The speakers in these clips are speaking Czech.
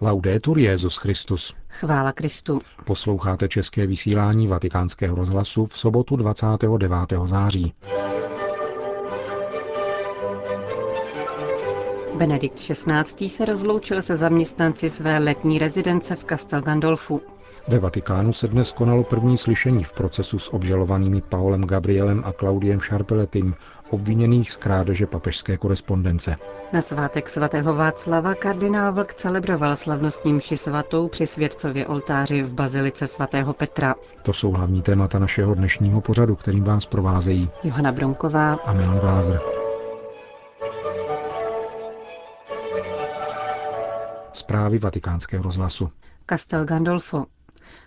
Laudetur Jezus Christus. Chvála Kristu. Posloucháte české vysílání Vatikánského rozhlasu v sobotu 29. září. Benedikt XVI. se rozloučil se zaměstnanci své letní rezidence v Castel Gandolfu. Ve Vatikánu se dnes konalo první slyšení v procesu s obžalovanými Paolem Gabrielem a Claudiem Šarpeletým, obviněných z krádeže papežské korespondence. Na svátek svatého Václava kardinál Vlk celebroval slavnostní mši svatou při svědcově oltáři v bazilice svatého Petra. To jsou hlavní témata našeho dnešního pořadu, kterým vás provázejí Johana Bronková a Milan Glázer. Zprávy vatikánského rozhlasu. Castel Gandolfo.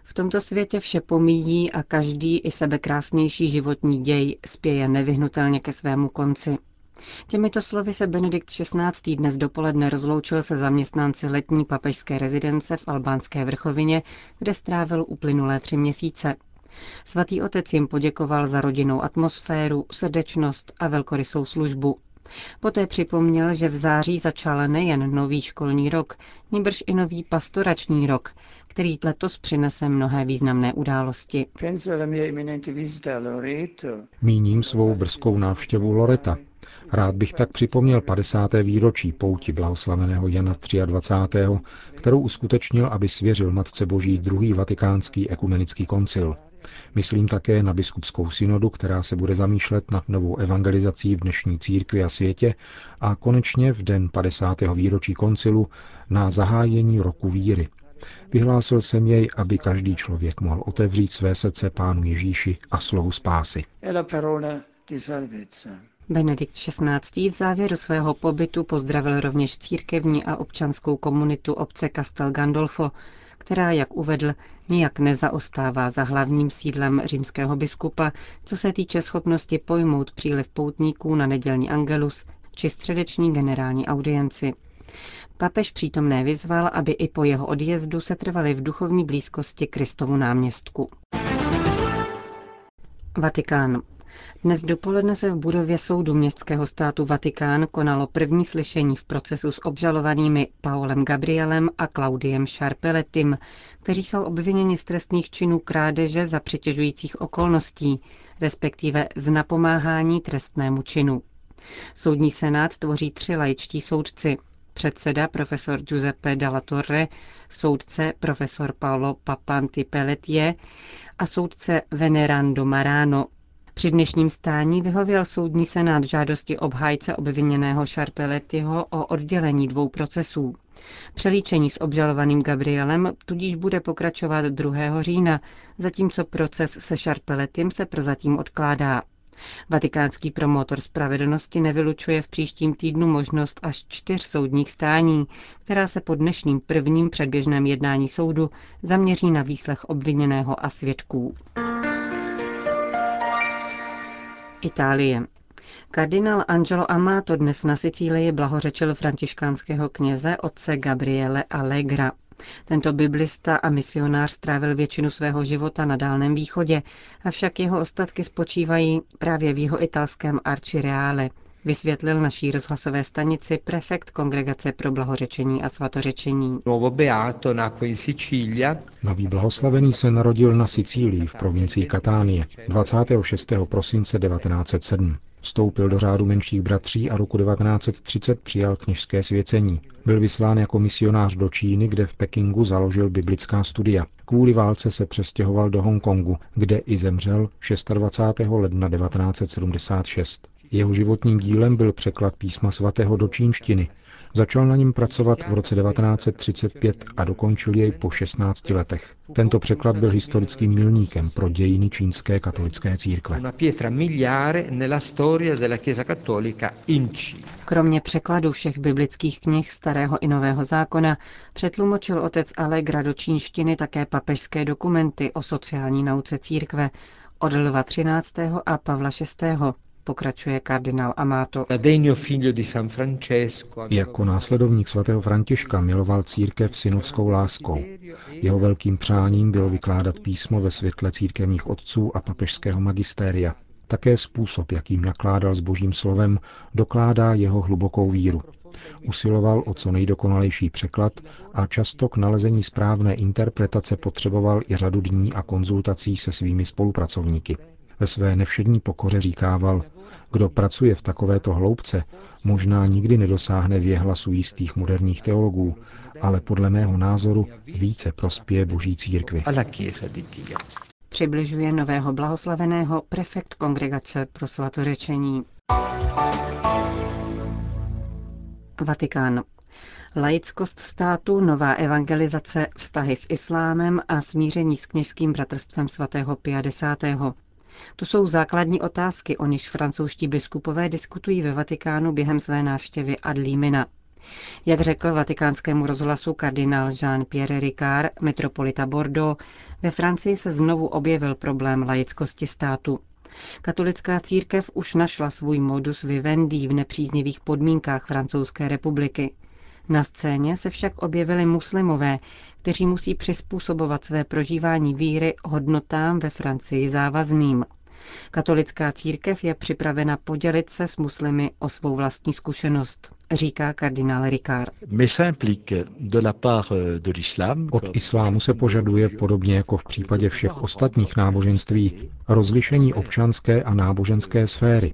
V tomto světě vše pomíjí a každý i sebekrásnější životní děj spěje nevyhnutelně ke svému konci. Těmito slovy se Benedikt XVI. dnes dopoledne rozloučil se zaměstnanci letní papežské rezidence v albánské vrchovině, kde strávil uplynulé tři měsíce. Svatý otec jim poděkoval za rodinnou atmosféru, srdečnost a velkorysou službu. Poté připomněl, že v září začal nejen nový školní rok, níbrž i nový pastorační rok, který letos přinese mnohé významné události. Míním svou brzkou návštěvu Loreta. Rád bych tak připomněl 50. výročí pouti blahoslaveného Jana 23., kterou uskutečnil, aby svěřil Matce Boží druhý vatikánský ekumenický koncil. Myslím také na biskupskou synodu, která se bude zamýšlet nad novou evangelizací v dnešní církvi a světě a konečně v den 50. výročí koncilu na zahájení roku víry. Vyhlásil jsem jej, aby každý člověk mohl otevřít své srdce Pánu Ježíši a slovu spásy. Benedikt XVI. v závěru svého pobytu pozdravil rovněž církevní a občanskou komunitu obce Castel Gandolfo, která, jak uvedl, nijak nezaostává za hlavním sídlem římského biskupa, co se týče schopnosti pojmout příliv poutníků na nedělní angelus či středeční generální audienci. Papež přítomné vyzval, aby i po jeho odjezdu se trvali v duchovní blízkosti Kristovu náměstku. Vatikán. Dnes dopoledne se v budově soudu městského státu Vatikán konalo první slyšení v procesu s obžalovanými Paolem Gabrielem a Claudiem Šarpeletim, kteří jsou obviněni z trestných činů krádeže za přitěžujících okolností, respektive z napomáhání trestnému činu. Soudní senát tvoří tři laičtí soudci. Předseda profesor Giuseppe Dalla Torre, soudce profesor Paolo Papanti Pelletier a soudce Venerando Marano, při dnešním stání vyhověl soudní senát žádosti obhájce obviněného Šarpeletiho o oddělení dvou procesů. Přelíčení s obžalovaným Gabrielem tudíž bude pokračovat 2. října, zatímco proces se Šarpeletim se prozatím odkládá. Vatikánský promotor spravedlnosti nevylučuje v příštím týdnu možnost až čtyř soudních stání, která se po dnešním prvním předběžném jednání soudu zaměří na výslech obviněného a svědků. Itálie. Kardinál Angelo Amato dnes na Sicílii blahořečil františkánského kněze otce Gabriele Allegra. Tento biblista a misionář strávil většinu svého života na Dálném východě, avšak jeho ostatky spočívají právě v jeho italském Arcireale, vysvětlil naší rozhlasové stanici prefekt Kongregace pro blahořečení a svatořečení. Nový blahoslavený se narodil na Sicílii v provincii Katánie 26. prosince 1907. Vstoupil do řádu menších bratří a roku 1930 přijal kněžské svěcení. Byl vyslán jako misionář do Číny, kde v Pekingu založil biblická studia. Kvůli válce se přestěhoval do Hongkongu, kde i zemřel 26. ledna 1976. Jeho životním dílem byl překlad písma svatého do čínštiny. Začal na něm pracovat v roce 1935 a dokončil jej po 16 letech. Tento překlad byl historickým milníkem pro dějiny čínské katolické církve. Kromě překladu všech biblických knih Starého i Nového zákona přetlumočil otec Allegra do čínštiny také papežské dokumenty o sociální nauce církve od Lva 13. a Pavla 6 pokračuje kardinál Amato. Jako následovník svatého Františka miloval církev synovskou láskou. Jeho velkým přáním bylo vykládat písmo ve světle církevních otců a papežského magistéria. Také způsob, jakým nakládal s božím slovem, dokládá jeho hlubokou víru. Usiloval o co nejdokonalejší překlad a často k nalezení správné interpretace potřeboval i řadu dní a konzultací se svými spolupracovníky. Ve své nevšední pokoře říkával, kdo pracuje v takovéto hloubce, možná nikdy nedosáhne věhlasu jistých moderních teologů, ale podle mého názoru více prospěje boží církvi. Přibližuje nového blahoslaveného prefekt kongregace pro svatořečení. Vatikán. Laickost státu, nová evangelizace, vztahy s islámem a smíření s kněžským bratrstvem svatého 50. To jsou základní otázky, o nichž francouzští biskupové diskutují ve Vatikánu během své návštěvy Adlímina. Jak řekl vatikánskému rozhlasu kardinál Jean-Pierre Ricard, metropolita Bordeaux, ve Francii se znovu objevil problém laickosti státu. Katolická církev už našla svůj modus vivendi v nepříznivých podmínkách Francouzské republiky. Na scéně se však objevili muslimové, kteří musí přizpůsobovat své prožívání víry hodnotám ve Francii závazným. Katolická církev je připravena podělit se s muslimy o svou vlastní zkušenost, říká kardinál Ricard. Od islámu se požaduje, podobně jako v případě všech ostatních náboženství, rozlišení občanské a náboženské sféry.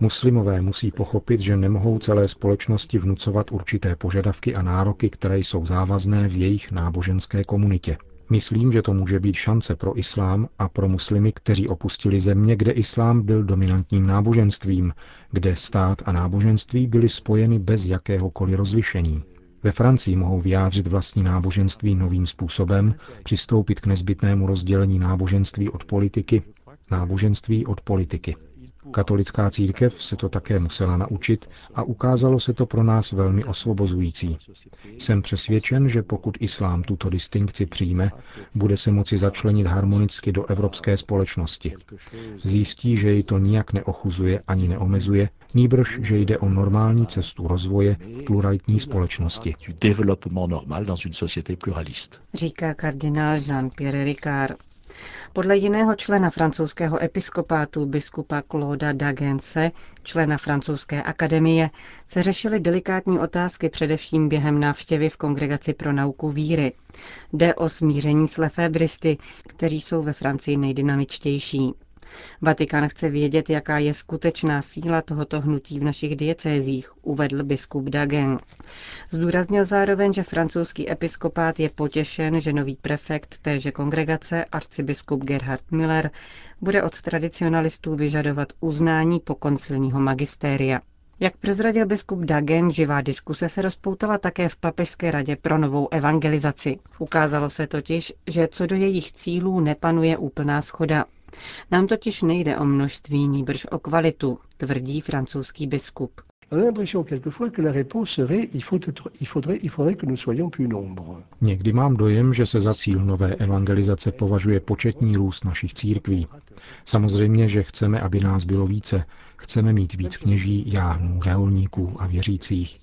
Muslimové musí pochopit, že nemohou celé společnosti vnucovat určité požadavky a nároky, které jsou závazné v jejich náboženské komunitě. Myslím, že to může být šance pro islám a pro muslimy, kteří opustili země, kde islám byl dominantním náboženstvím, kde stát a náboženství byly spojeny bez jakéhokoliv rozlišení. Ve Francii mohou vyjádřit vlastní náboženství novým způsobem, přistoupit k nezbytnému rozdělení náboženství od politiky, náboženství od politiky. Katolická církev se to také musela naučit a ukázalo se to pro nás velmi osvobozující. Jsem přesvědčen, že pokud islám tuto distinkci přijme, bude se moci začlenit harmonicky do evropské společnosti. Zjistí, že jej to nijak neochuzuje ani neomezuje, nýbrž, že jde o normální cestu rozvoje v pluralitní společnosti. Říká kardinál Jean-Pierre Ricard. Podle jiného člena francouzského episkopátu biskupa Clauda Dagense, člena francouzské akademie, se řešily delikátní otázky především během návštěvy v Kongregaci pro nauku víry. Jde o smíření s lefébristy, kteří jsou ve Francii nejdynamičtější. Vatikán chce vědět, jaká je skutečná síla tohoto hnutí v našich diecézích, uvedl biskup Dagen. Zdůraznil zároveň, že francouzský episkopát je potěšen, že nový prefekt téže kongregace, arcibiskup Gerhard Miller, bude od tradicionalistů vyžadovat uznání pokoncilního magistéria. Jak prozradil biskup Dagen, živá diskuse se rozpoutala také v Papežské radě pro novou evangelizaci. Ukázalo se totiž, že co do jejich cílů nepanuje úplná schoda. Nám totiž nejde o množství, níbrž o kvalitu, tvrdí francouzský biskup. Někdy mám dojem, že se za cíl nové evangelizace považuje početní růst našich církví. Samozřejmě, že chceme, aby nás bylo více. Chceme mít víc kněží, jáhnů, řeholníků a věřících.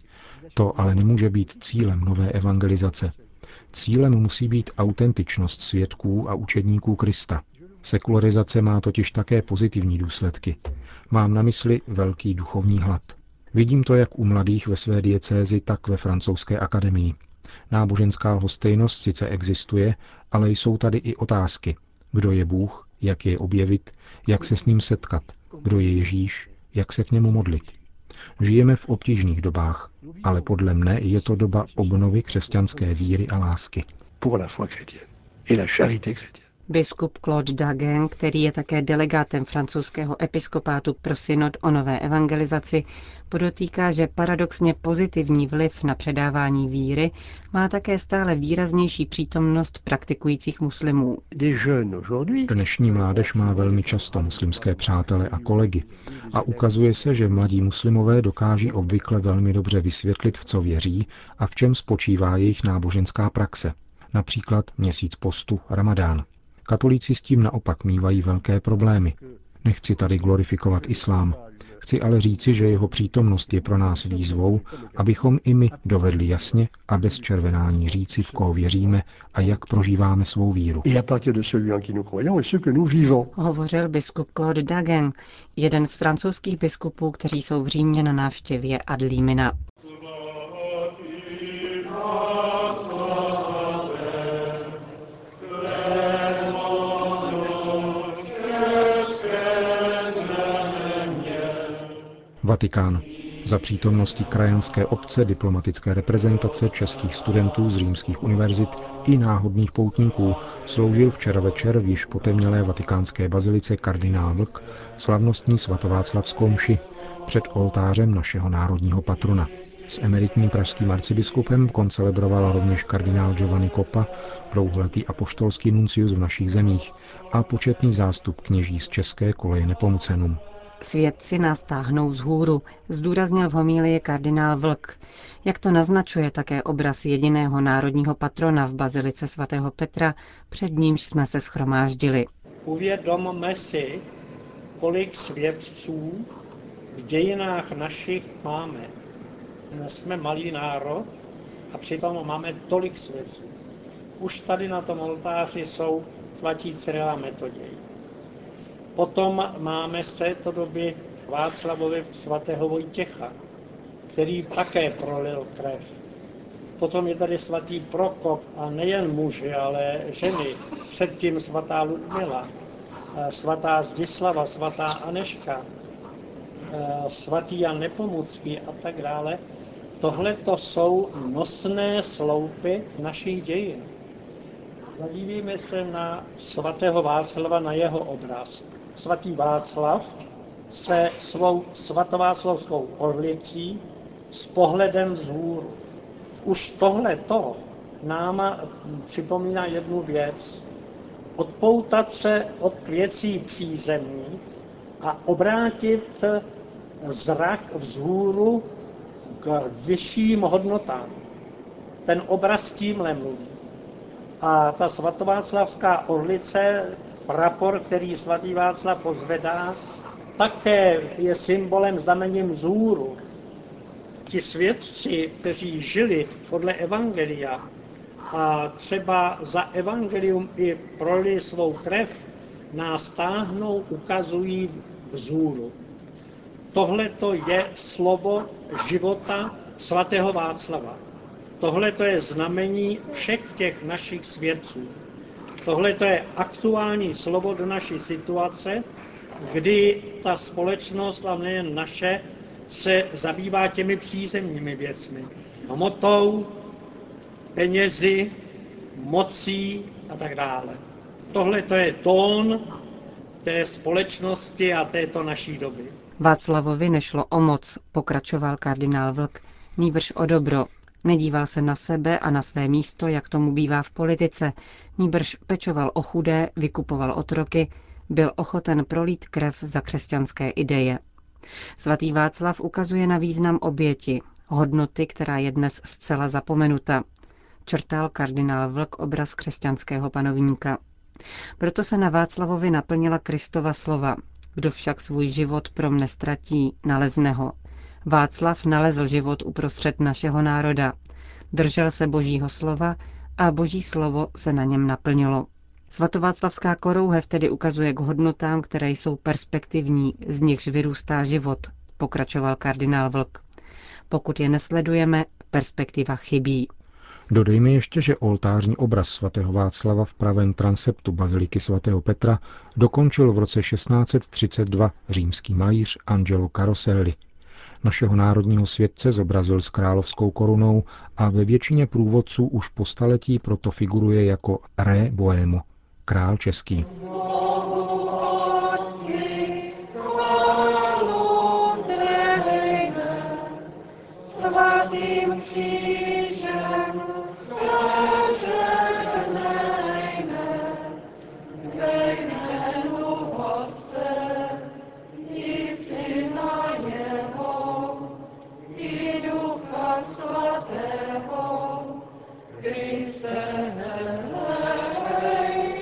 To ale nemůže být cílem nové evangelizace. Cílem musí být autentičnost svědků a učedníků Krista. Sekularizace má totiž také pozitivní důsledky. Mám na mysli velký duchovní hlad. Vidím to jak u mladých ve své diecézi, tak ve francouzské akademii. Náboženská hostejnost sice existuje, ale jsou tady i otázky. Kdo je Bůh, jak je objevit, jak se s ním setkat, kdo je Ježíš, jak se k němu modlit. Žijeme v obtížných dobách, ale podle mne je to doba obnovy křesťanské víry a lásky. Pour la foi chrétienne et la charité chrétienne. Biskup Claude Dagen, který je také delegátem francouzského episkopátu pro synod o nové evangelizaci, podotýká, že paradoxně pozitivní vliv na předávání víry má také stále výraznější přítomnost praktikujících muslimů. Dnešní mládež má velmi často muslimské přátele a kolegy a ukazuje se, že mladí muslimové dokáží obvykle velmi dobře vysvětlit, v co věří a v čem spočívá jejich náboženská praxe. Například měsíc postu Ramadán. Katolíci s tím naopak mývají velké problémy. Nechci tady glorifikovat islám. Chci ale říci, že jeho přítomnost je pro nás výzvou, abychom i my dovedli jasně a bez červenání říci, v koho věříme a jak prožíváme svou víru. Hovořil biskup Claude Dagen, jeden z francouzských biskupů, kteří jsou v Římě na návštěvě Adlímina. Vatikán. Za přítomnosti krajanské obce, diplomatické reprezentace českých studentů z římských univerzit i náhodných poutníků sloužil včera večer v již potemnělé vatikánské bazilice kardinál Vlk slavnostní svatováclavskou mši před oltářem našeho národního patrona. S emeritním pražským arcibiskupem koncelebroval rovněž kardinál Giovanni Coppa, dlouholetý apoštolský nuncius v našich zemích a početný zástup kněží z České koleje Nepomucenům. Svědci nás táhnou z hůru, zdůraznil v homílii kardinál Vlk. Jak to naznačuje také obraz jediného národního patrona v bazilice svatého Petra, před nímž jsme se schromáždili. Uvědomme si, kolik svědců v dějinách našich máme. Jsme malý národ a přitom máme tolik svědců. Už tady na tom oltáři jsou svatí Cyrila Metoděj Potom máme z této doby Václavovi svatého Vojtěcha, který také prolil krev. Potom je tady svatý Prokop a nejen muži, ale ženy. Předtím svatá Ludmila, svatá Zdislava, svatá Aneška, svatý Jan Nepomucký a tak dále. Tohle to jsou nosné sloupy našich dějin. Zadívíme se na svatého Václava, na jeho obraz svatý Václav se svou svatováclavskou orlicí s pohledem vzhůru. Už tohle to nám připomíná jednu věc. Odpoutat se od věcí přízemních a obrátit zrak vzhůru k vyšším hodnotám. Ten obraz tímhle mluví. A ta svatováclavská orlice prapor, který svatý Václav pozvedá, také je symbolem znamením zůru. Ti svědci, kteří žili podle Evangelia a třeba za Evangelium i proli svou krev, nás táhnou, ukazují vzůru. Tohle to je slovo života svatého Václava. Tohle to je znamení všech těch našich svědců. Tohle to je aktuální slovo do naší situace, kdy ta společnost, a nejen naše, se zabývá těmi přízemními věcmi. Hmotou, penězi, mocí a tak dále. Tohle to je tón té společnosti a této naší doby. Václavovi nešlo o moc, pokračoval kardinál Vlk, nýbrž o dobro, Nedíval se na sebe a na své místo, jak tomu bývá v politice, níbrž pečoval o chudé, vykupoval otroky, byl ochoten prolít krev za křesťanské ideje. Svatý Václav ukazuje na význam oběti, hodnoty, která je dnes zcela zapomenuta. Črtal kardinál Vlk obraz křesťanského panovníka. Proto se na Václavovi naplnila Kristova slova. Kdo však svůj život pro mne ztratí, nalezne ho. Václav nalezl život uprostřed našeho národa. Držel se božího slova a boží slovo se na něm naplnilo. Svatováclavská korouhev tedy ukazuje k hodnotám, které jsou perspektivní, z nichž vyrůstá život, pokračoval kardinál Vlk. Pokud je nesledujeme, perspektiva chybí. Dodejme ještě, že oltářní obraz svatého Václava v pravém transeptu baziliky svatého Petra dokončil v roce 1632 římský malíř Angelo Caroselli – Našeho národního světce zobrazil s královskou korunou a ve většině průvodců už po staletí proto figuruje jako Ré Bohémo, král český. Svatým křížem